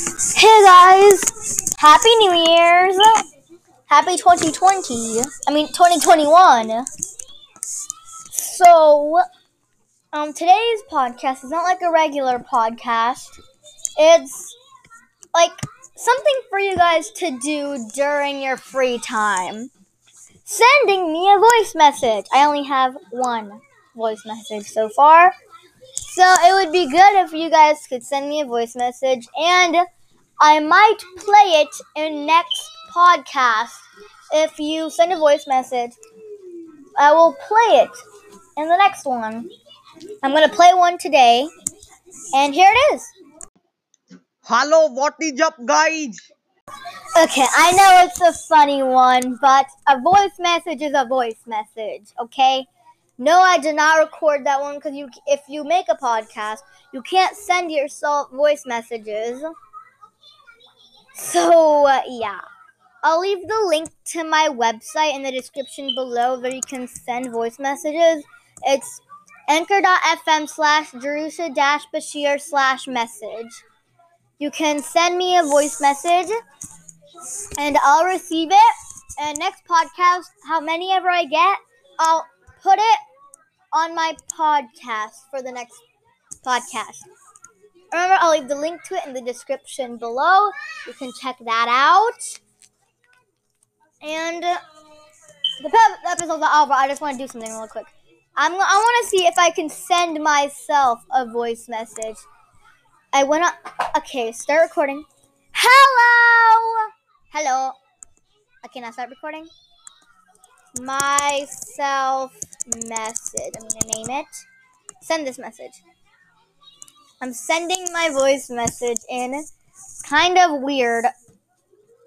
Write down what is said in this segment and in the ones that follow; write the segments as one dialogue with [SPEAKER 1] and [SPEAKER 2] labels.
[SPEAKER 1] Hey guys, Happy New Year's! Happy 2020. I mean 2021. So, um, today's podcast is not like a regular podcast. It's like something for you guys to do during your free time. Sending me a voice message. I only have one voice message so far. So it would be good if you guys could send me a voice message and I might play it in next podcast. If you send a voice message, I will play it in the next one. I'm gonna play one today, and here it is.
[SPEAKER 2] Hello, what is up, guys?
[SPEAKER 1] Okay, I know it's a funny one, but a voice message is a voice message, okay? No, I did not record that one because you, if you make a podcast, you can't send yourself voice messages. So, uh, yeah. I'll leave the link to my website in the description below where you can send voice messages. It's anchor.fm slash Jerusha dash Bashir slash message. You can send me a voice message and I'll receive it. And next podcast, how many ever I get, I'll put it on my podcast for the next podcast. Remember, I'll leave the link to it in the description below. You can check that out. And uh, the episode's not over. I just want to do something real quick. I'm. I want to see if I can send myself a voice message. I up. Okay, start recording. Hello. Hello. Okay, now start recording. Myself message. I'm gonna name it. Send this message. I'm sending my voice message in. Kind of weird.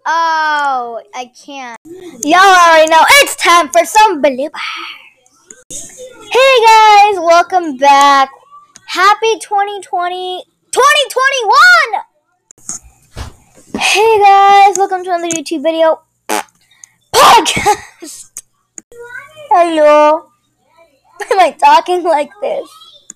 [SPEAKER 1] Oh, I can't. Y'all already know it's time for some bloopers. Hey guys, welcome back. Happy 2020 2021! Hey guys, welcome to another YouTube video. Podcast! Hello. Am I talking like this?